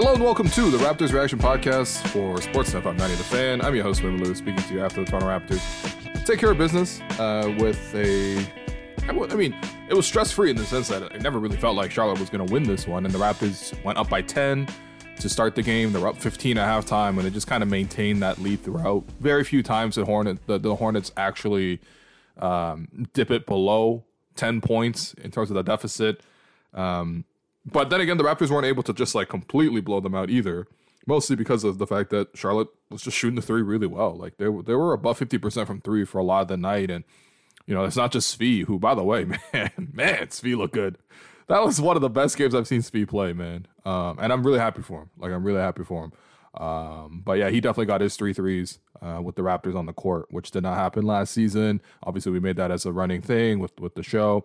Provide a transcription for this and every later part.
Hello and welcome to the Raptors Reaction Podcast for sports stuff. I'm 590 The Fan. I'm your host, William Lou, speaking to you after the Toronto Raptors. Take care of business uh, with a. I mean, it was stress free in the sense that it never really felt like Charlotte was going to win this one, and the Raptors went up by 10 to start the game. They were up 15 at halftime, and they just kind of maintained that lead throughout. Very few times the Hornet, the, the Hornets actually um, dip it below 10 points in terms of the deficit. Um, but then again, the Raptors weren't able to just like completely blow them out either. Mostly because of the fact that Charlotte was just shooting the three really well. Like they they were above fifty percent from three for a lot of the night, and you know it's not just Svi, who by the way, man, man, Svi looked good. That was one of the best games I've seen Svi play, man. Um, and I'm really happy for him. Like I'm really happy for him. Um, but yeah, he definitely got his three threes uh, with the Raptors on the court, which did not happen last season. Obviously, we made that as a running thing with with the show.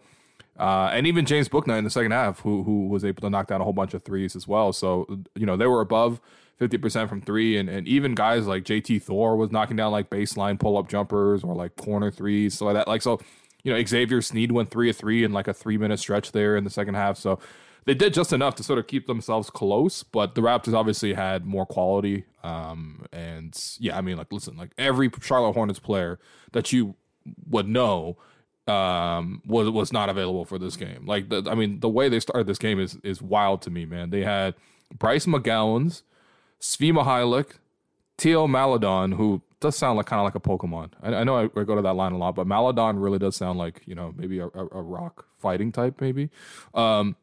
Uh, and even James Bouknight in the second half, who who was able to knock down a whole bunch of threes as well. So you know they were above fifty percent from three, and and even guys like JT Thor was knocking down like baseline pull up jumpers or like corner threes, so like that like so. You know Xavier Sneed went three of three in like a three minute stretch there in the second half. So they did just enough to sort of keep themselves close, but the Raptors obviously had more quality. Um, and yeah, I mean, like, listen, like every Charlotte Hornets player that you would know um was was not available for this game. Like the, I mean the way they started this game is is wild to me, man. They had Bryce McGowens, Svi Mykhailiuk, Theo Maledon, who does sound like kind of like a Pokemon. I, I know I, I, go to that line a lot, but Maledon really does sound like you know maybe a, a, a rock fighting type, maybe. Um,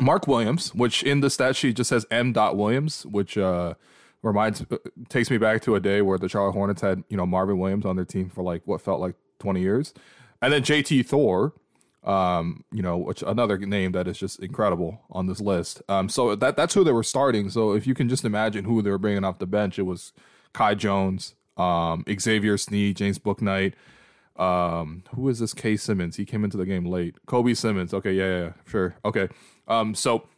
Mark Williams, which in the stat sheet just says M. Williams, which uh, reminds uh, takes me back to a day where the Charlotte Hornets had you know Marvin Williams on their team for like what felt like twenty years. And then JT Thor, um, you know, which another name that is just incredible on this list. Um, so that that's who they were starting. So if you can just imagine who they were bringing off the bench, it was Kai Jones, um, Xavier Sneed, James Bouknight. Um, who is this? K Simmons. He came into the game late. Kobe Simmons. Okay, yeah, yeah, yeah sure. Okay. Um, so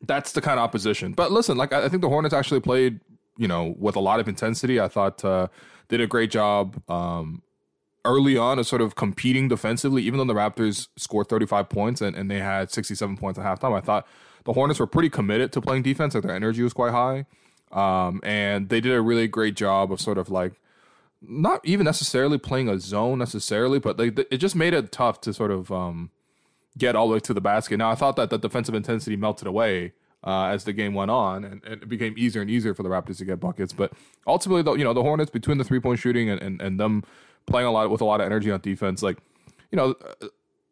that's the kind of opposition. But listen, like I, I think the Hornets actually played, you know, with a lot of intensity. I thought uh, did a great job. Um, early on of sort of competing defensively, even though the Raptors scored 35 points and, and they had 67 points at halftime. I thought the Hornets were pretty committed to playing defense, like their energy was quite high. Um, and they did a really great job of sort of like not even necessarily playing a zone necessarily, but they, it just made it tough to sort of um, get all the way to the basket. Now, I thought that the defensive intensity melted away uh, as the game went on, and, and, it became easier and easier for the Raptors to get buckets. But ultimately, though, you know, the Hornets between the three point shooting and, and, and them playing a lot with a lot of energy on defense. Like, you know,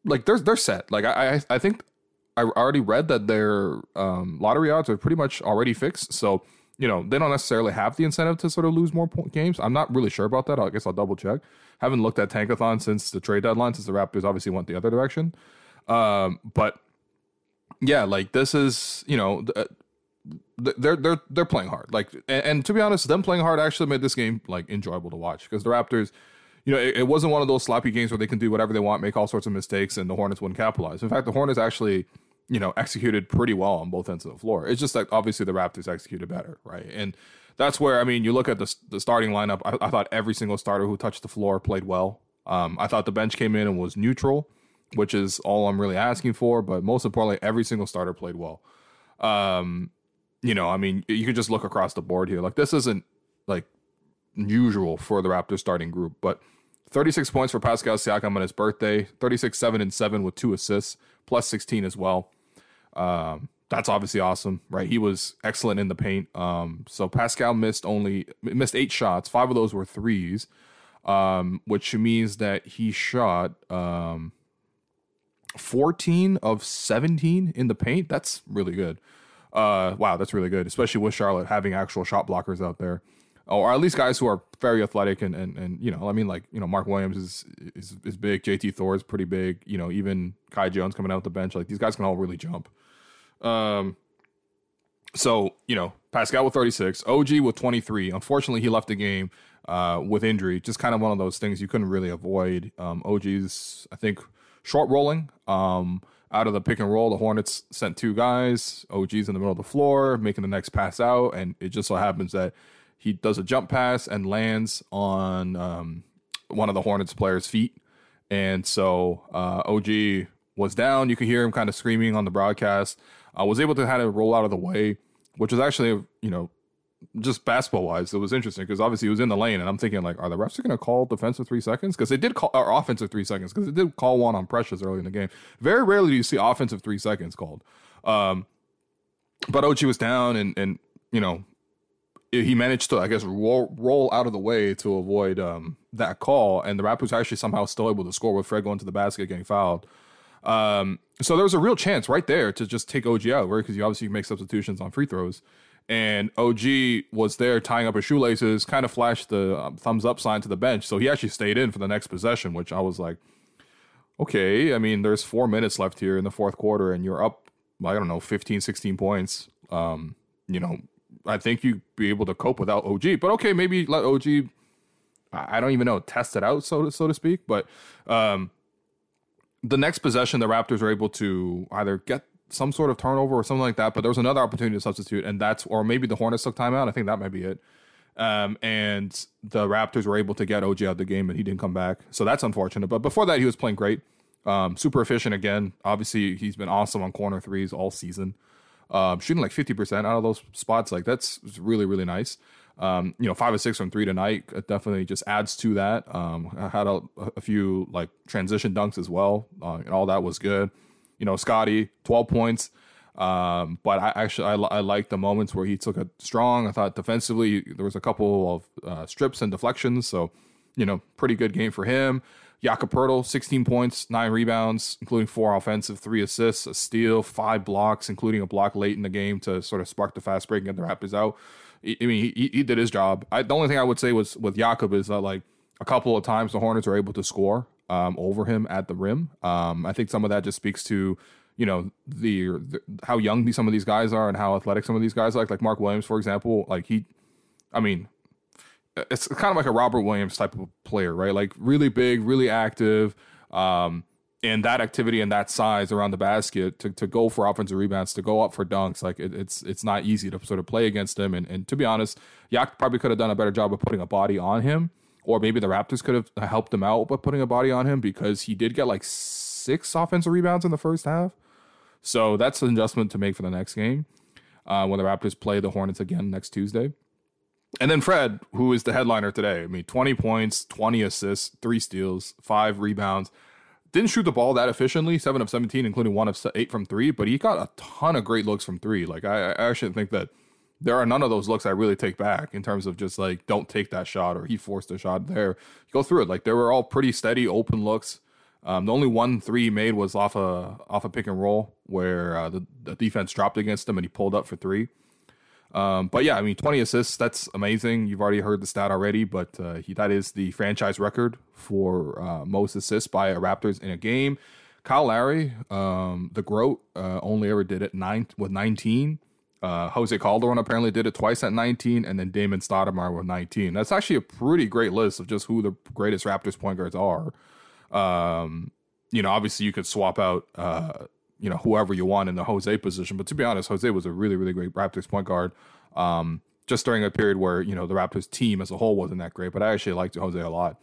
like they're they're set. Like I I think I already read that their um, lottery odds are pretty much already fixed. So you know they don't necessarily have the incentive to sort of lose more games. I'm not really sure about that. I guess I'll double check. Haven't looked at Tankathon since the trade deadline, since the Raptors obviously went the other direction. Um, but yeah, like this is you know. Uh, they're they're they're playing hard. Like, and, and, to be honest, them playing hard actually made this game like enjoyable to watch because the Raptors, you know, it, it, wasn't one of those sloppy games where they can do whatever they want, make all sorts of mistakes, and the Hornets wouldn't capitalize. In fact, the Hornets actually, you know, executed pretty well on both ends of the floor. It's just that obviously the Raptors executed better, right? And that's where I mean, you look at the the starting lineup. I, I thought every single starter who touched the floor played well. Um, I thought the bench came in and was neutral, which is all I'm really asking for. But most importantly, every single starter played well. Um, you know, I mean, you can just look across the board here. Like this isn't like usual for the Raptors starting group, but 36 points for Pascal Siakam on his birthday, 36, 7, and 7 with two assists, plus 16 as well. Um, that's obviously awesome, right? He was excellent in the paint. Um, so Pascal missed only missed eight shots. Five of those were threes, um, which means that he shot um, 14 of 17 in the paint. That's really good. Uh, wow, that's really good, especially with Charlotte having actual shot blockers out there or at least guys who are very athletic and and and you know, I mean, like you know, Mark Williams is is is big, JT Thor is pretty big, you know, even Kai Jones coming out the bench, like these guys can all really jump. Um, so you know, Pascal with 36, OG with 23. Unfortunately, he left the game uh, with injury. Just kind of one of those things you couldn't really avoid. Um, OG's, I think, short rolling. Um, out of the pick and roll, the Hornets sent two guys. OG's in the middle of the floor, making the next pass out, and it just so happens that he does a jump pass and lands on um, one of the Hornets players' feet. And so uh, OG was down. You could hear him kind of screaming on the broadcast. I was able to kind of roll out of the way. which was actually you know just basketball wise, it was interesting because obviously he was in the lane, and I'm thinking like, are the refs going to call defensive three seconds? Because they did call or offensive three seconds because they did call one on Precious early in the game. Very rarely do you see offensive three seconds called. Um, but OG was down, and and you know he managed to I guess roll, roll out of the way to avoid um, that call, and the Raptors actually somehow still able to score with Fred going to the basket getting fouled. Um, so there was a real chance right there to just take OG out, right? Because you obviously make substitutions on free throws and OG was there tying up his shoelaces, kind of flashed the um, thumbs up sign to the bench. So he actually stayed in for the next possession, which I was like, okay. I mean, there's four minutes left here in the fourth quarter, and you're up, I don't know, 15, 16 points. Um, you know, I think you'd be able to cope without OG. But okay, maybe let OG, I don't even know, test it out, so to, so to speak. But um, the next possession, the Raptors were able to either get some sort of turnover or something like that. But there was another opportunity to substitute, and that's or maybe the Hornets took timeout. I think that might be it. Um, and the Raptors were able to get OG out of the game, and he didn't come back. So that's unfortunate. But before that, he was playing great, um, super efficient again. Obviously, he's been awesome on corner threes all season, um, shooting like fifty percent out of those spots. Like that's really really nice. Um, you know, five or six from three tonight definitely just adds to that. Um, I had a, a, few like transition dunks as well, uh, and all that was good you know, Scotty, 12 points. Um, but I actually I, I like the moments where he took a strong. I thought defensively there was a couple of uh, strips and deflections, so you know, pretty good game for him. Jakob Poeltl, 16 points, nine rebounds, including four offensive, three assists, a steal, five blocks, including a block late in the game to sort of spark the fast break and get the Raptors out. I mean, he, he did his job. I, the only thing I would say was with Jakob is that like a couple of times the Hornets were able to score um, over him at the rim. Um, I think some of that just speaks to you know the, the, how young some of these guys are and how athletic some of these guys are. like like Mark Williams for example. Like he, I mean, it's kind of like a Robert Williams type of player, right? Like really big, really active. Um, and that activity and that size around the basket to, to go for offensive rebounds, to go up for dunks, like it, it's it's not easy to sort of play against him. And, and to be honest, Yak probably could have done a better job of putting a body on him or maybe the Raptors could have helped him out by putting a body on him because he did get like six offensive rebounds in the first half. So that's an adjustment to make for the next game uh, when the Raptors play the Hornets again next Tuesday. And then Fred, who is the headliner today. I mean, 20 points, 20 assists, three steals, five rebounds. Didn't shoot the ball that efficiently, seven of 17, including one of eight from three, but he got a ton of great looks from three. Like, I, I actually think that there are none of those looks I really take back in terms of just like don't take that shot or he forced a shot there. Go through it like they were all pretty steady open looks. Um, the only one three he made was off a off a pick and roll where uh, the, the defense dropped against him and he pulled up for three. Um, but yeah, I mean, 20 assists, that's amazing. You've already heard the stat already, but uh, he, that is the franchise record for uh, most assists by a Raptors in a game. Kyle Lowry, um, the GOAT, uh, only ever did it nine with 19. Uh, Jose Calderon apparently did it twice at 19, and then Damon Stoudemire with 19. That's actually a pretty great list of just who the greatest Raptors point guards are. Um, you know, obviously you could swap out, uh, you know, whoever you want in the Jose position, but to be honest, Jose was a really, really great Raptors point guard. Um, just during a period where you know the Raptors team as a whole wasn't that great, but I actually liked Jose a lot.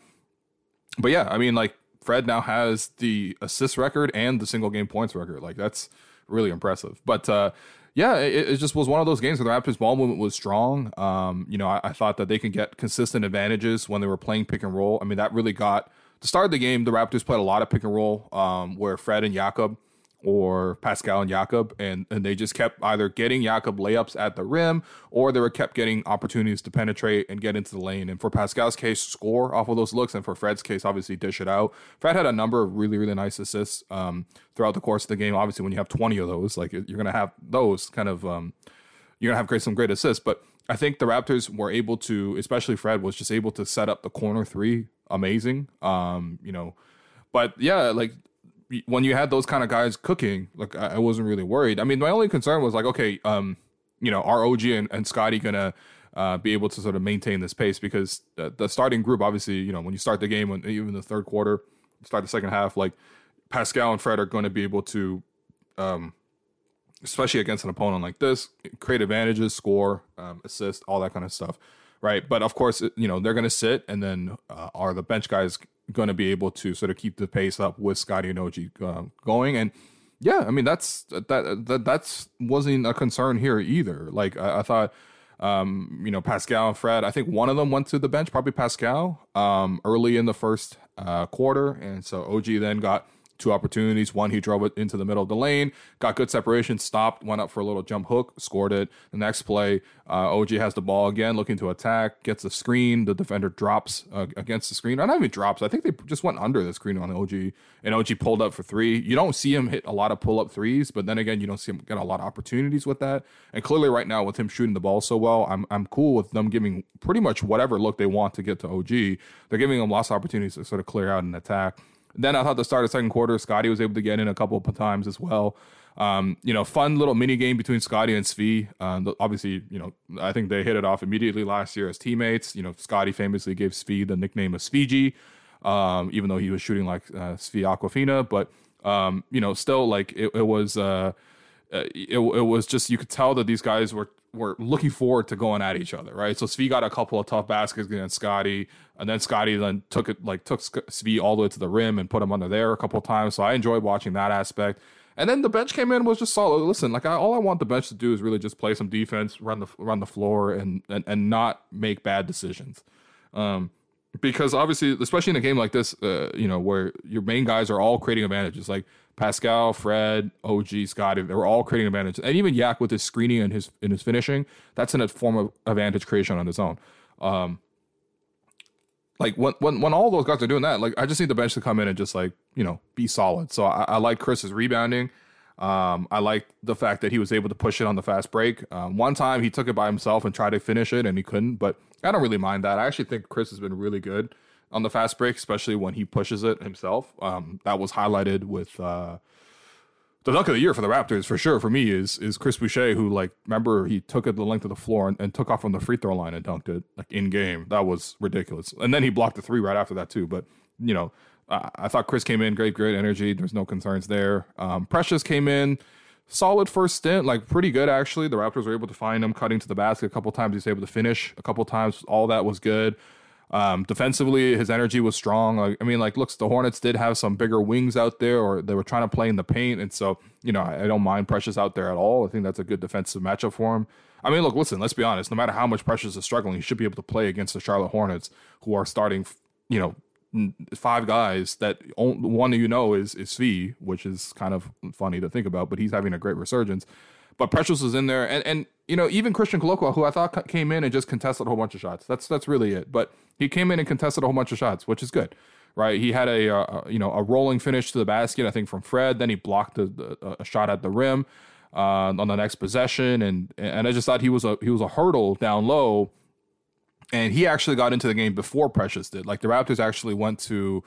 But yeah, I mean, like Fred now has the assist record and the single game points record. Like that's really impressive. But uh, yeah, it, it, just was one of those games where the Raptors ball movement was strong. Um, you know, I, I, thought that they could get consistent advantages when they were playing pick and roll. I mean, that really got the start of the game. The Raptors played a lot of pick and roll, um, where Fred and Jakob or Pascal and Jakob, and, and they just kept either getting Jakob layups at the rim or they were kept getting opportunities to penetrate and get into the lane. And for Pascal's case, score off of those looks, and for Fred's case, obviously dish it out. Fred had a number of really really nice assists um, throughout the course of the game. Obviously, when you have twenty of those, like you're gonna have those kind of um, you're gonna have great some great assists, but. I think the Raptors were able to, especially Fred, was just able to set up the corner three amazing. Um, you know, but yeah, like when you had those kind of guys cooking, like I, wasn't really worried. I mean, my only concern was like, okay, um, you know, are OG and, and Scotty gonna uh, be able to sort of maintain this pace because the, the, starting group, obviously, you know, when you start the game, when even the third quarter, start the second half, like Pascal and Fred are going to be able to, um, especially against an opponent like this, create advantages, score, um, assist, all that kind of stuff, right? But of course, you know, they're going to sit, and then uh, are the bench guys going to be able to sort of keep the pace up with Scotty and OG uh, going. And yeah, I mean that's that that that's wasn't a concern here either. Like I, I thought, um, you know, Pascal and Fred. I think one of them went to the bench, probably Pascal, um, early in the first uh, quarter, and so OG then got two opportunities. One, he drove it into the middle of the lane, got good separation, stopped, went up for a little jump hook, scored it. The next play, uh, OG has the ball again, looking to attack, gets a screen. The defender drops uh, against the screen. Not even drops. I think they just went under the screen on OG, and OG pulled up for three. You don't see him hit a lot of pull up threes, but then again, you don't see him get a lot of opportunities with that. And clearly, right now, with him shooting the ball so well, I'm I'm cool with them giving pretty much whatever look they want to get to OG. They're giving him lots of opportunities to sort of clear out and attack. Then I thought the start of second quarter, Scotty was able to get in a couple of times as well. Um, you know, fun little mini game between Scotty and Svi. Um, obviously, you know, I think they hit it off immediately last year as teammates. You know, Scotty famously gave Svi the nickname of Svigi, um, even though he was shooting like uh, Svi Aquafina. But um, you know, still like it, it was. Uh, uh it, it was just you could tell that these guys were were looking forward to going at each other, right? So Svi got a couple of tough baskets against Scotty, and then Scotty then took it like took Svi all the way to the rim and put him under there a couple of times. So I enjoyed watching that aspect. And then the bench came in was just solid. Listen, like I, all I want the bench to do is really just play some defense, run the run the floor, and and, and not make bad decisions. Um, because obviously, especially in a game like this, uh, you know, where your main guys are all creating advantages, like Pascal, Fred, OG, Scotty, they were all creating advantages, and even Yak with his screening and his in his finishing, that's in a form of advantage creation on his own. Um, like when when when all those guys are doing that, like I just need the bench to come in and just like you know be solid. So I, I like Chris's rebounding. Um, I like the fact that he was able to push it on the fast break. Um, one time he took it by himself and tried to finish it and he couldn't, but I don't really mind that. I actually think Chris has been really good on the fast break, especially when he pushes it himself. Um, that was highlighted with uh, the dunk of the year for the Raptors for sure. For me, is is Chris Boucher, who like remember he took it the length of the floor and, and took off from the free throw line and dunked it like in game. That was ridiculous. And then he blocked the three right after that too. But you know, I, I thought Chris came in great, great energy. There's no concerns there. Um, Precious came in solid first stint, like pretty good actually. The Raptors were able to find him cutting to the basket a couple times. He's able to finish a couple times. All that was good. Um, defensively, his energy was strong. I mean, like, looks, the Hornets did have some bigger wings out there, or they were trying to play in the paint, and so you know, I, I don't mind Precious out there at all. I think that's a good defensive matchup for him. I mean, look, listen, let's be honest. No matter how much Precious is struggling, he should be able to play against the Charlotte Hornets, who are starting, you know, five guys that one you know is is Svi, which is kind of funny to think about, but he's having a great resurgence. But Precious is in there, and and you know even Christian Koloko, who I thought came in and just contested a whole bunch of shots. That's that's really it. But he came in and contested a whole bunch of shots, which is good, right? He had a, uh, you know a rolling finish to the basket, I think from Fred. Then he blocked a, a, a shot at the rim uh, on the next possession, and and I just thought he was a he was a hurdle down low, and he actually got into the game before Precious did. Like the Raptors actually went to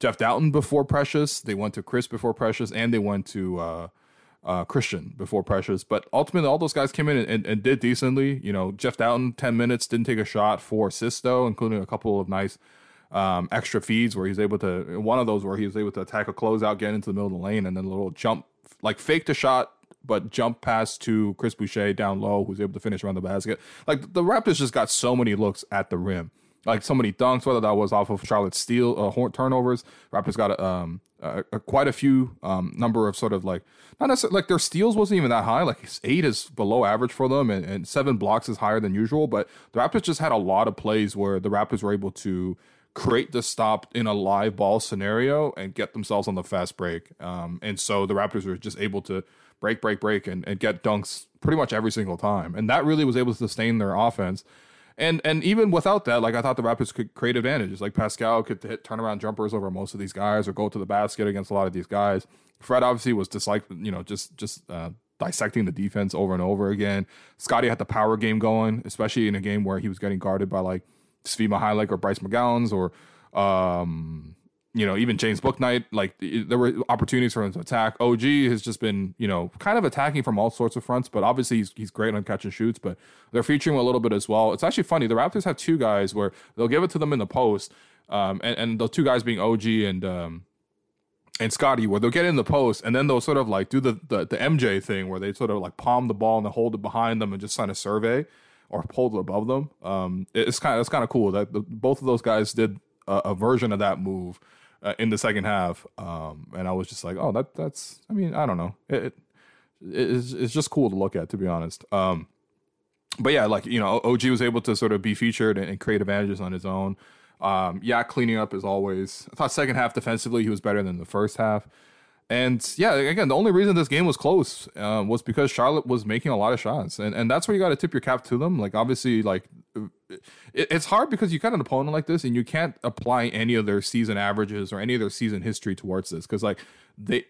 Jeff Dowtin before Precious, they went to Chris before Precious, and they went to. Uh, uh, Christian before Precious. But ultimately, all those guys came in and, and, and, did decently. You know, Jeff Dowtin, 10 minutes, didn't take a shot for Sisto, including a couple of nice um, extra feeds where he's able to, one of those where he was able to attack a closeout, get into the middle of the lane, and then a little jump, like fake the shot, but jump pass to Chris Boucher down low, who's able to finish around the basket. Like the Raptors just got so many looks at the rim like so many dunks, whether that was off of Charlotte's steal uh, turnovers. Raptors got um, a, a, quite a few um, number of sort of like not necessarily like their steals wasn't even that high. Like eight is below average for them, and, and seven blocks is higher than usual. But the Raptors just had a lot of plays where the Raptors were able to create the stop in a live ball scenario and get themselves on the fast break. Um, and so the Raptors were just able to break, break, break, and, and get dunks pretty much every single time. And that really was able to sustain their offense. And and even without that, like I thought the Raptors could create advantages. Like Pascal could hit turnaround jumpers over most of these guys, or go to the basket against a lot of these guys. Fred obviously was dislike, you know, just just uh, dissecting the defense over and over again. Scotty had the power game going, especially in a game where he was getting guarded by like Svi Mykhailiuk or Bryce McGowens or um, you know, even James Bouknight, like there were opportunities for him to attack. OG has just been, you know, kind of attacking from all sorts of fronts, but obviously he's, he's great on catch and shoots, but they're featuring a little bit as well. It's actually funny. The Raptors have two guys where they'll give it to them in the post, um, and, and the two guys being OG and, um, and Scotty, where they'll get in the post and then they'll sort of like do the, the, the MJ thing where they sort of like palm the ball and they hold it behind them and just sign a survey or hold it above them. Um, it's kind of it's kind of cool that the, both of those guys did a, a version of that move uh, in the second half, um, and I was just like, oh, that that's. I mean, I don't know. It, it it's, it's just cool to look at, to be honest. Um, but yeah, like you know, OG was able to sort of be featured and, and create advantages on his own. Um, yeah, cleaning up is always. I thought second half defensively he was better than the first half. And yeah, again, the only reason this game was close uh, was because Charlotte was making a lot of shots, and and that's where you got to tip your cap to them. Like obviously, like it, it's hard because you got an opponent like this, and you can't apply any of their season averages or any of their season history towards this because like they,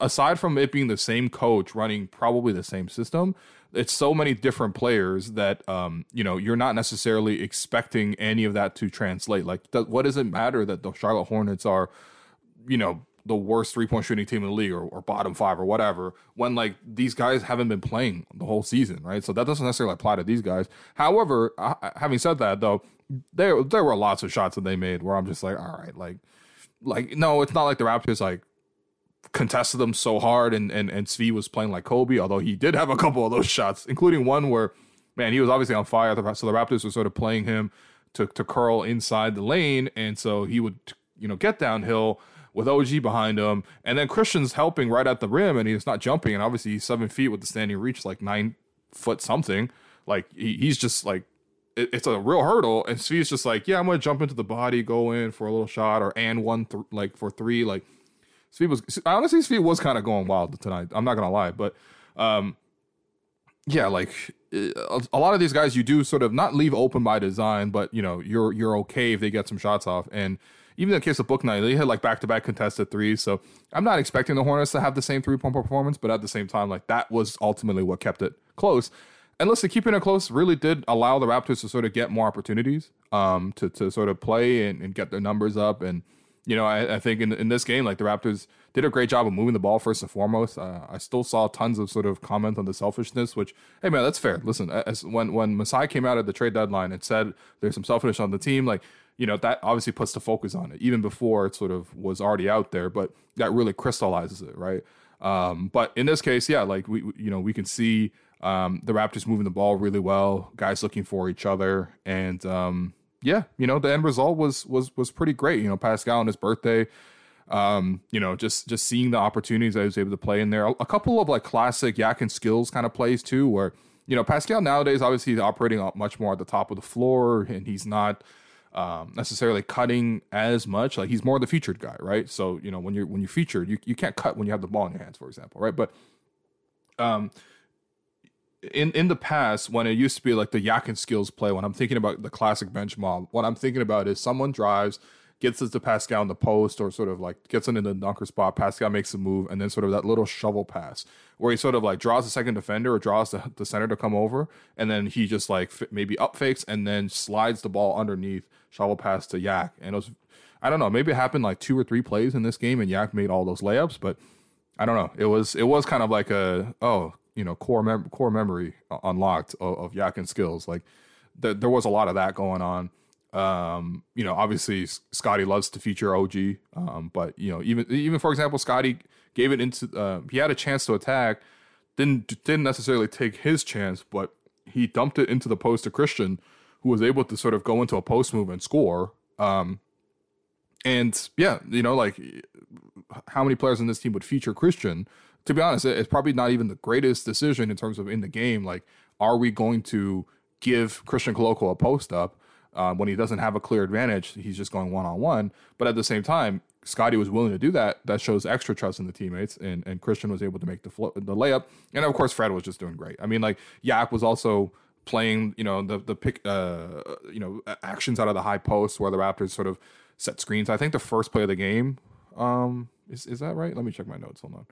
aside from it being the same coach running probably the same system, it's so many different players that um you know you're not necessarily expecting any of that to translate. Like, th- what does it matter that the Charlotte Hornets are, you know the worst three point shooting team in the league or, or, bottom five or whatever when like these guys haven't been playing the whole season, right? So that doesn't necessarily apply to these guys. However, uh, having said that though, there there were lots of shots that they made where I'm just like, all right, like like no, it's not like the Raptors like contested them so hard and and and Svi was playing like Kobe, although he did have a couple of those shots, including one where man he was obviously on fire. So the Raptors were sort of playing him to to curl inside the lane, and so he would you know get downhill with OG behind him, and then Christian's helping right at the rim, and he's not jumping, and obviously he's seven feet with the standing reach, like nine foot something. Like he, he's just like it, it's a real hurdle, and Svi's just like, yeah, I'm gonna jump into the body, go in for a little shot, or and one th- like for three. Like Svi was honestly, Svi was kind of going wild tonight. I'm not gonna lie, but um, yeah, like a lot of these guys, you do sort of not leave open by design, but you know you're you're okay if they get some shots off and even in the case of Bouknight, they had like back to back contested threes. So I'm not expecting the Hornets to have the same three point performance, but at the same time, like that was ultimately what kept it close. And listen, keeping it close really did allow the Raptors to sort of get more opportunities um, to, to sort of play and, and get their numbers up. And, you know, I, I, think in, in this game, like the Raptors did a great job of moving the ball first and foremost. Uh, I still saw tons of sort of comment on the selfishness, which, hey man, that's fair. Listen, as, when when Masai came out at the trade deadline and said there's some selfishness on the team, like you know that obviously puts the focus on it even before it sort of was already out there but that really crystallizes it right um, but in this case yeah like we you know we can see um, the raptors moving the ball really well guys looking for each other and um, yeah you know the end result was was was pretty great you know pascal on his birthday um, you know, just just seeing the opportunities I was able to play in there. A, couple of like classic yak and skills kind of plays too, where you know Pascal nowadays obviously he's operating much more at the top of the floor, and he's not um, necessarily cutting as much. Like he's more the featured guy, right? So you know when you're when you're featured, you you can't cut when you have the ball in your hands, for example, right? But um, in in the past, when it used to be like the yak and skills play, when I'm thinking about the classic bench mob, what I'm thinking about is someone drives gets it to Pascal in the post or sort of like gets it in the dunker spot. Pascal makes a move and then sort of that little shovel pass where he sort of like draws the second defender or draws the, the center to come over and then he just like maybe up fakes and then slides the ball underneath shovel pass to Yak. And it was, I don't know, maybe it happened like two or three plays in this game and Yak made all those layups, but I don't know. It was it was kind of like a oh you know core mem- core memory unlocked of, of Yak and skills. Like th- there was a lot of that going on. Um, you know, obviously Scotty loves to feature OG, um, but you know, even even for example, Scotty gave it into uh, he had a chance to attack, didn't didn't necessarily take his chance, but he dumped it into the post to Christian, who was able to sort of go into a post move and score. Um, and yeah, you know, like how many players in this team would feature Christian? To be honest, it's probably not even the greatest decision in terms of in the game. Like, are we going to give Christian Koloko a post up? Um, when he doesn't have a clear advantage, he's just going one on one. But at the same time, Scottie was willing to do that. That shows extra trust in the teammates, and and Christian was able to make the flo- the layup, and of course Fred was just doing great. I mean, like Yak was also playing, you know, the the pick, uh, you know, actions out of the high post where the Raptors sort of set screens. I think the first play of the game, um, is is that right? Let me check my notes. Hold on.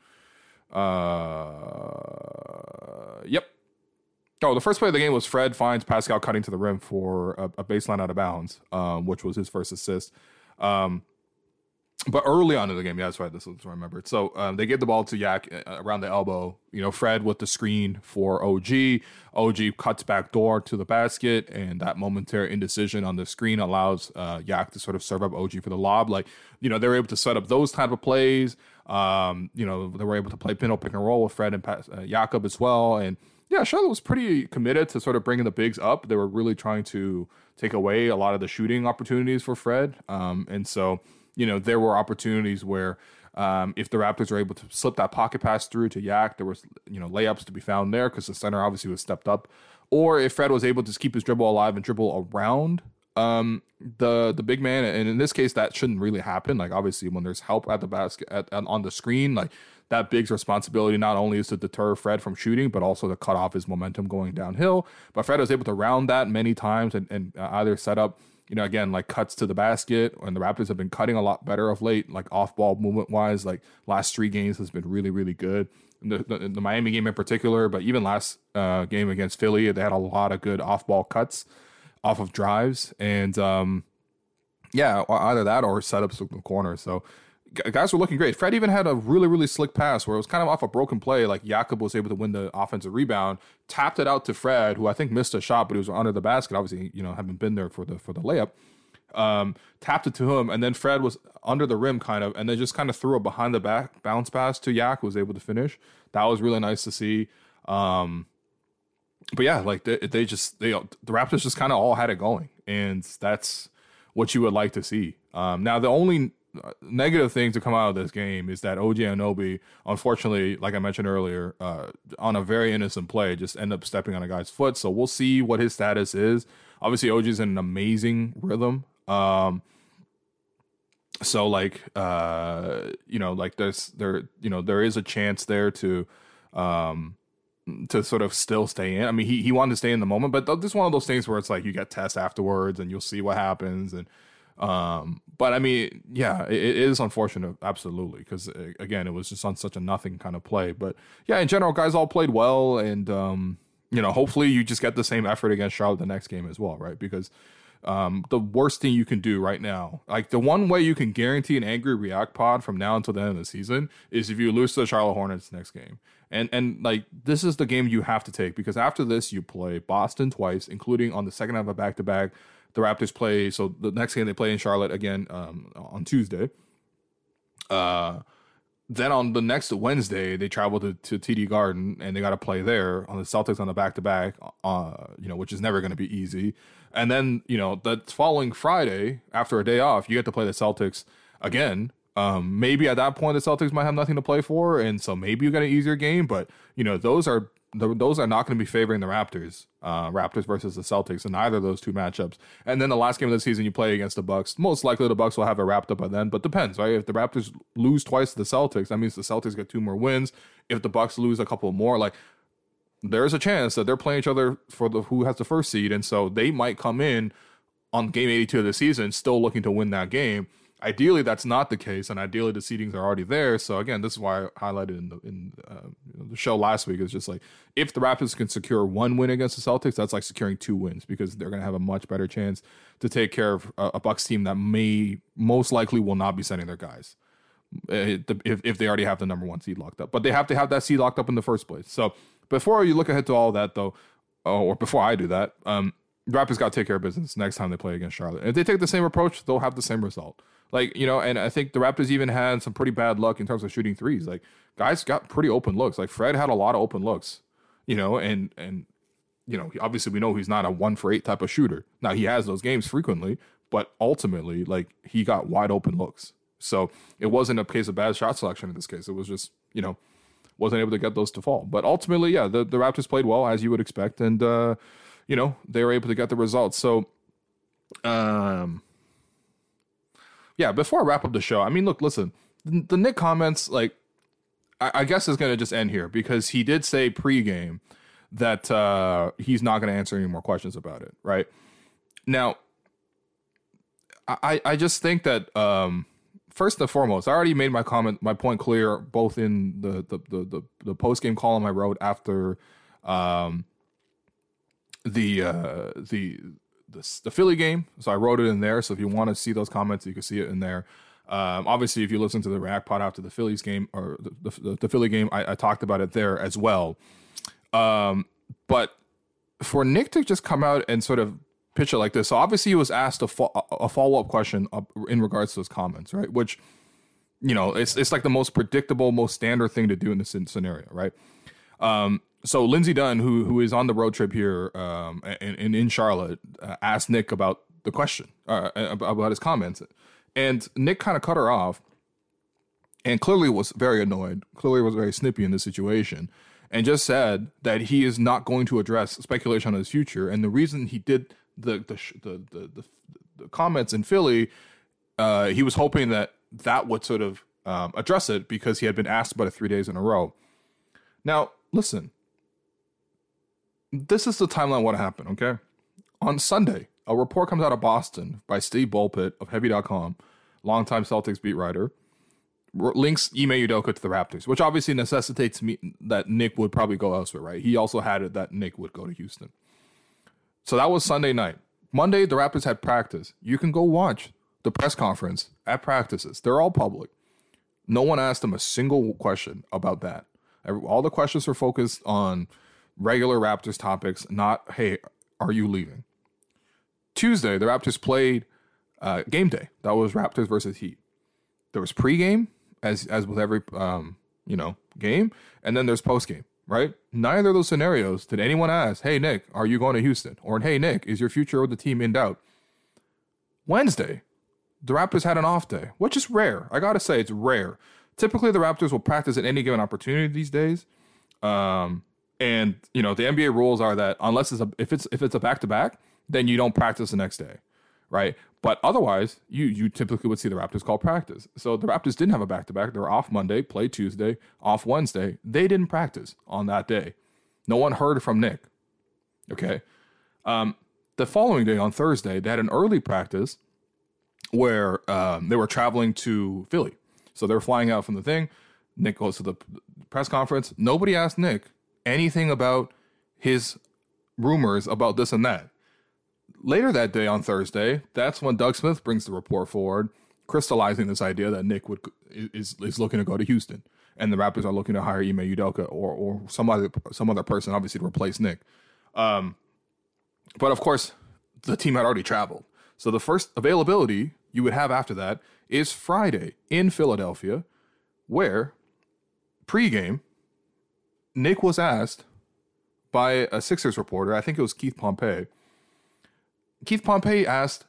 Uh, yep, Oh, the first play of the game was Fred finds Pascal cutting to the rim for a, a baseline out of bounds, um, which was his first assist. Um, but early on in the game, yeah, that's right. This is what I remembered. So um, they gave the ball to Yak uh, around the elbow. You know, Fred with the screen for OG. OG cuts back door to the basket, and that momentary indecision on the screen allows uh, Yak to sort of serve up OG for the lob. Like, you know, they were able to set up those type of plays. Um, you know, they were able to play pinto pick and roll with Fred and uh, Jakob as well, and yeah, Charlotte was pretty committed to sort of bringing the bigs up. They were really trying to take away a lot of the shooting opportunities for Fred. Um, and so, you know, there were opportunities where um, if the Raptors were able to slip that pocket pass through to Yak, there was you know layups to be found there because the center obviously was stepped up. Or if Fred was able to keep his dribble alive and dribble around um, the the big man, and in this case that shouldn't really happen. Like obviously when there's help at the basket at, at, on the screen, like that big's responsibility not only is to deter Fred from shooting, but also to cut off his momentum going downhill. But Fred was able to round that many times and, and uh, either set up you know, again, like cuts to the basket, and the Raptors have been cutting a lot better of late, like off ball movement wise. Like last three games has been really, really good. The, the, the, Miami game in particular, but even last uh, game against Philly, they had a lot of good off ball cuts off of drives. And um, yeah, either that or setups from the corner. So guys were looking great. Fred even had a really, really slick pass where it was kind of off a broken play. Like Jakob was able to win the offensive rebound, tapped it out to Fred, who I think missed a shot, but he was under the basket. Obviously, you know, having been there for the for the layup. Um, tapped it to him, and then Fred was under the rim, kind of, and then just kind of threw a behind the back bounce pass to Yak, who was able to finish. That was really nice to see. Um, but yeah, like they, they just they the Raptors just kind of all had it going, and that's what you would like to see. Um, now the only negative thing to come out of this game is that OG Anunoby, unfortunately, like I mentioned earlier, uh, on a very innocent play, just end up stepping on a guy's foot. So we'll see what his status is. Obviously, OG is in an amazing rhythm. Um, so like, uh, you know, like there's there, you know, there is a chance there to, um, to sort of still stay in. I mean, he he wanted to stay in the moment, but this is one of those things where it's like you get tests afterwards and you'll see what happens and um, but I mean, yeah, it, it is unfortunate, absolutely, because uh, again, it was just on such a nothing kind of play. But yeah, in general, guys all played well, and um, you know, hopefully you just get the same effort against Charlotte the next game as well, right? Because um, the worst thing you can do right now, like the one way you can guarantee an angry react pod from now until the end of the season, is if you lose to the Charlotte Hornets next game. And and like this is the game you have to take because after this you play Boston twice, including on the second half of back to back the Raptors play. So the next game they play in Charlotte again um, on Tuesday. Uh, then on the next Wednesday they travel to, to TD Garden and they got to play there on the Celtics on the back to back. You know, which is never going to be easy. And then you know the following Friday after a day off, you get to play the Celtics again. Um, maybe at that point the Celtics might have nothing to play for, and so maybe you get an easier game. But you know those are those are not going to be favoring the Raptors. Uh, Raptors versus the Celtics in either of those two matchups. And then the last game of the season, you play against the Bucks. Most likely, the Bucks will have it wrapped up by then, but depends, right? If the Raptors lose twice to the Celtics, that means the Celtics get two more wins. If the Bucks lose a couple more, like there's a chance that they're playing each other for the who has the first seed, and so they might come in on game 82 of the season still looking to win that game. Ideally, that's not the case, and ideally the seedings are already there. So again, this is why I highlighted in the in uh, the show last week is just like if the Raptors can secure one win against the Celtics, that's like securing two wins because they're going to have a much better chance to take care of a, a Bucks team that may most likely will not be sending their guys eh, if if they already have the number one seed locked up. But they have to have that seed locked up in the first place. So before you look ahead to all that, though, oh, or before I do that, um, Raptors got to take care of business next time they play against Charlotte. If they take the same approach, they'll have the same result. Like, you know, and I think the Raptors even had some pretty bad luck in terms of shooting threes. Like, guys got pretty open looks. Like, Fred had a lot of open looks, you know, and, and, you know, obviously we know he's not a one for eight type of shooter. Now, he has those games frequently, but ultimately, like, he got wide open looks. So it wasn't a case of bad shot selection in this case. It was just, you know, wasn't able to get those to fall. But ultimately, yeah, the, the Raptors played well, as you would expect. And, uh, you know, they were able to get the results. So, um, yeah, before I wrap up the show, I mean, look, listen, the, the Nick comments, like, I, I guess is going to just end here because he did say pregame that uh, he's not going to answer any more questions about it, right? Now, I, I just think that um, first and foremost, I already made my comment, my point clear, both in the the the, the, the post game column I wrote after um, the uh, the the, the Philly game. So I wrote it in there. So if you want to see those comments, you can see it in there. Um, obviously, if you listen to the React Pod after the Phillies game or the, the, the Philly game, I, I, talked about it there as well. Um, but for Nick to just come out and sort of pitch it like this, so obviously he was asked a, fo- a follow up question in regards to those comments, right? Which, you know, it's it's like the most predictable, most standard thing to do in this scenario, right? Um, so Lindsey Dunn, who who is on the road trip here um, and in Charlotte, uh, asked Nick about the question uh, about his comments, And Nick kind of cut her off and clearly was very annoyed, clearly was very snippy in this situation, and just said that he is not going to address speculation on his future. And the reason he did the the the the, the, the comments in Philly, uh, he was hoping that that would sort of um, address it because he had been asked about it three days in a row. Now, listen, this is the timeline what happened, okay? On Sunday, a report comes out of Boston by Steve Bulpett of Heavy.com, longtime Celtics beat writer, links Ime Udoka to the Raptors, which obviously necessitates me that Nick would probably go elsewhere, right? He also had it that Nick would go to Houston. So that was Sunday night. Monday, the Raptors had practice. You can go watch the press conference at practices. They're all public. No one asked them a single question about that. All the questions were focused on regular Raptors topics, not, hey, are you leaving? Tuesday, the Raptors played uh, game day. That was Raptors versus Heat. There was pregame, as as with every um, you know game, and then there's postgame. Right? Neither of those scenarios did anyone ask, "Hey Nick, are you going to Houston?" or "Hey Nick, is your future with the team in doubt?" Wednesday, the Raptors had an off day, which is rare. I gotta say, it's rare. Typically, the Raptors will practice at any given opportunity these days. Um, and you know the NBA rules are that unless it's a if it's if it's a back to back, then you don't practice the next day, right? But otherwise, you you typically would see the Raptors call practice. So the Raptors didn't have a back to back. They were off Monday, play Tuesday, off Wednesday. They didn't practice on that day. No one heard from Nick. Okay. Um, the following day on Thursday, they had an early practice where um, they were traveling to Philly. So they were flying out from the thing. Nick goes to the press conference. Nobody asked Nick anything about his rumors about this and that. Later that day on Thursday, that's when Doug Smith brings the report forward, crystallizing this idea that Nick would is is looking to go to Houston, and the Raptors are looking to hire Ime Udoka or or some other some other person, obviously to replace Nick. Um, but of course, the team had already traveled, so the first availability you would have after that is Friday in Philadelphia, where pregame Nick was asked by a Sixers reporter, I think it was Keith Pompey. Keith Pompey asked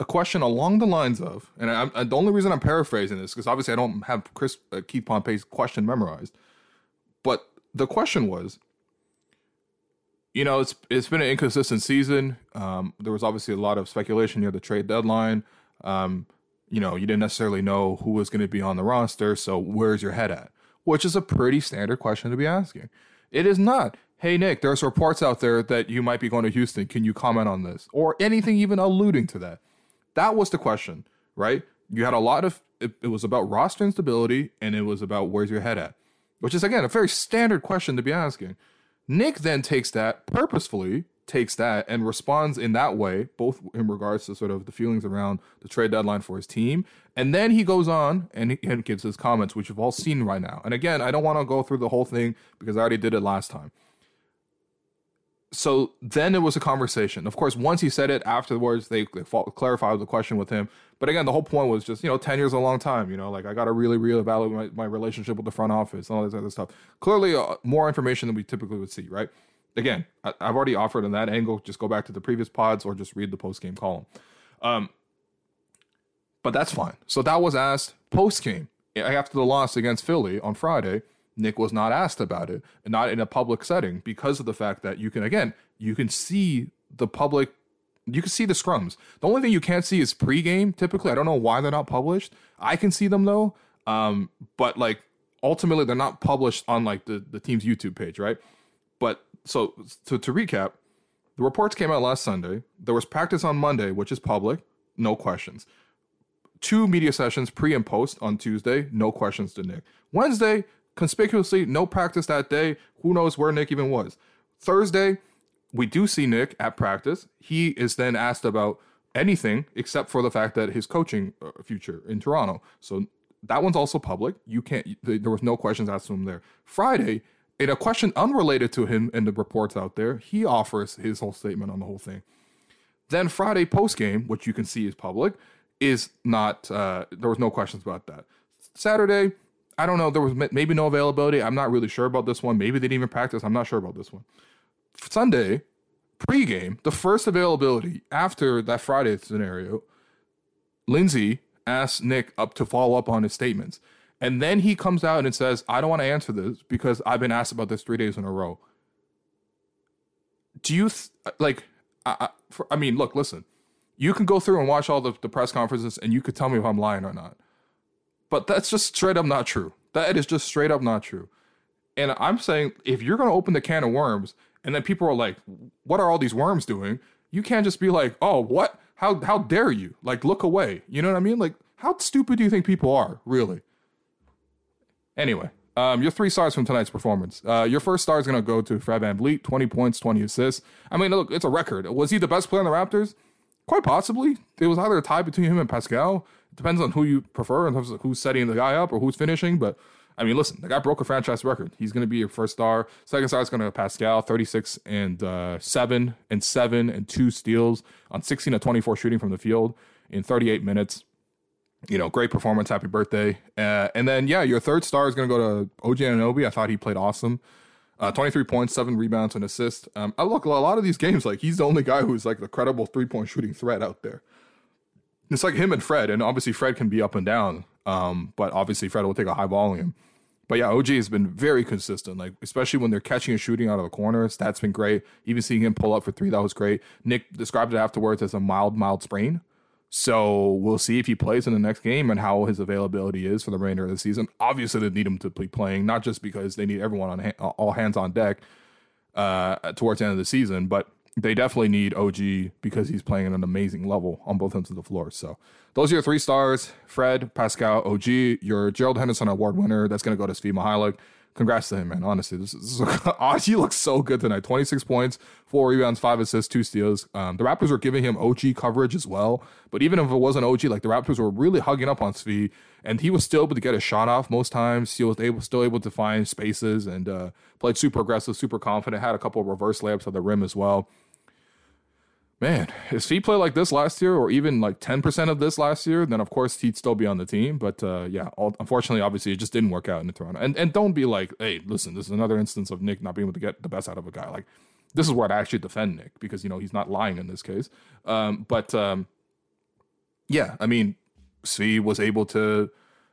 a question along the lines of, and I, I, the only reason I'm paraphrasing this because obviously I don't have Chris uh, Keith Pompey's question memorized, but the question was, you know, it's it's been an inconsistent season. Um, there was obviously a lot of speculation near the trade deadline. Um, you know, you didn't necessarily know who was going to be on the roster, so where's your head at? which is a pretty standard question to be asking. It is not, hey, Nick, there's reports out there that you might be going to Houston. Can you comment on this? Or anything even alluding to that. That was the question, right? You had a lot of, it, it was about roster instability and it was about where's your head at, which is, again, a very standard question to be asking. Nick then takes that purposefully takes that and responds in that way, both in regards to sort of the feelings around the trade deadline for his team. And then he goes on and, he, and gives his comments, which you've all seen right now. And again, I don't want to go through the whole thing because I already did it last time. So then it was a conversation. Of course, once he said it afterwards, they, they clarified the question with him. But again, the whole point was just, you know, 10 years a long time. You know, like I got to really reevaluate my, my relationship with the front office and all this other stuff. Clearly, uh, more information than we typically would see, right? again, I, have already offered on that angle. Just go back to the previous pods or just read the post game column. Um, but that's fine. So that was asked post game after the loss against Philly on Friday. Nick was not asked about it, and not in a public setting, because of the fact that you can again you can see the public, you can see the scrums. The only thing you can't see is pregame. Typically, I don't know why they're not published. I can see them though, um, but like ultimately they're not published on like the the team's YouTube page, right? But so to, to recap, the reports came out last Sunday. There was practice on Monday, which is public, no questions. Two media sessions pre and post on Tuesday, no questions to Nick. Wednesday, conspicuously, no practice that day. Who knows where Nick even was? Thursday, we do see Nick at practice. He is then asked about anything except for the fact that his coaching uh, future in Toronto. So that one's also public. You can't. There was no questions asked to him there. Friday, in a question unrelated to him and the reports out there, he offers his whole statement on the whole thing. Then Friday post game, which you can see is public, is not. Uh, there was no questions about that. Saturday, I don't know. There was maybe no availability. I'm not really sure about this one. Maybe they didn't even practice. I'm not sure about this one. Sunday, pregame, the first availability after that Friday scenario, Lindsay asks Nick up to follow up on his statements. And then he comes out and says, I don't want to answer this because I've been asked about this three days in a row. Do you, th- uh, like, I, I, for, I mean, look, listen, you can go through and watch all the, the press conferences and you could tell me if I'm lying or not. But that's just straight up not true. That is just straight up not true. And I'm saying if you're going to open the can of worms and then people are like, what are all these worms doing? You can't just be like, oh, what? How, how dare you? Like, look away. You know what I mean? Like, how stupid do you think people are, really? Anyway, um, your three stars from tonight's performance. Uh, your first star is going to go to Fred Van VanVleet, 20 points, 20 assists. I mean, look, it's a record. Was he the best player on the Raptors? Quite possibly. It was either a tie between him and Pascal. Depends on who you prefer in terms of who's setting the guy up or who's finishing. But I mean, listen, the guy broke a franchise record. He's going to be your first star. Second star is going to Pascal, 36 and uh, 7 and 7 and 2 steals on 16 to 24 shooting from the field in 38 minutes. You know, great performance. Happy birthday. Uh, and then, yeah, your third star is going to go to OG Anunoby. I thought he played awesome. Uh, 23 points, seven rebounds, and assist. Um, I look a lot of these games like he's the only guy who's like the credible three point shooting threat out there. It's like him and Fred, and obviously Fred can be up and down, um, but obviously Fred will take a high volume. But yeah, OG has been very consistent, like especially when they're catching and shooting out of the corners. That's been great. Even seeing him pull up for three, that was great. Nick described it afterwards as a mild, mild sprain. So we'll see if he plays in the next game and how his availability is for the remainder of the season. Obviously, they need him to be playing, not just because they need everyone on ha- all hands on deck uh, towards the end of the season, but they definitely need OG because he's playing at an amazing level on both ends of the floor. So those are your three stars: Fred, Pascal, OG. Your Gerald Henderson Award winner. That's going to go to Svi Mykhailiuk. Congrats to him, man. Honestly, this is, this is looks so good tonight. 26 points, four rebounds, five assists, two steals. Um, the Raptors were giving him OG coverage as well. But even if it wasn't OG, like the Raptors were really hugging up on Svi, and he was still able to get a shot off most times. He was able, still able to find spaces and uh, played super aggressive, super confident. Had a couple reverse layups at the rim as well man, if he played like this last year, or even like ten percent of this last year, then of course he'd still be on the team. But uh, yeah, all, unfortunately, obviously, it just didn't work out in Toronto. And and don't be like, hey, listen, this is another instance of Nick not being able to get the best out of a guy. Like this is where I actually defend Nick because you know he's not lying in this case. Um, but um, yeah, I mean, Svi was able to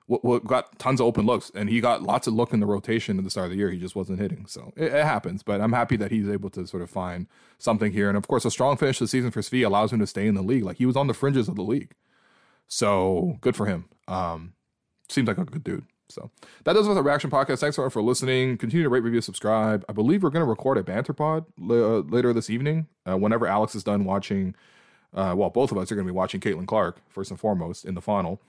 what, got tons of open looks, and he got lots of look in the rotation at the start of the year. He just wasn't hitting, so it, it, happens. But I'm happy that he's able to sort of find something here, and of course, a strong finish the season for Svi allows him to stay in the league. Like he was on the fringes of the league, so good for him. Um, seems like a good dude. So that does it with the reaction podcast. Thanks everyone for listening. Continue to rate, review, subscribe. I believe we're going to record a banter pod uh, later this evening. Uh, whenever Alex is done watching, uh, well, both of us are going to be watching Caitlin Clark first and foremost in the final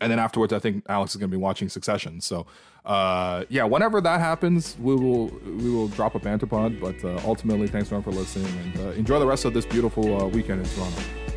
and then afterwards, I think Alex is going to be watching Succession. So, uh, yeah, whenever that happens, we will we will drop a banter pod. But uh, ultimately, thanks everyone for listening, and uh, enjoy the rest of this beautiful uh, weekend in Toronto.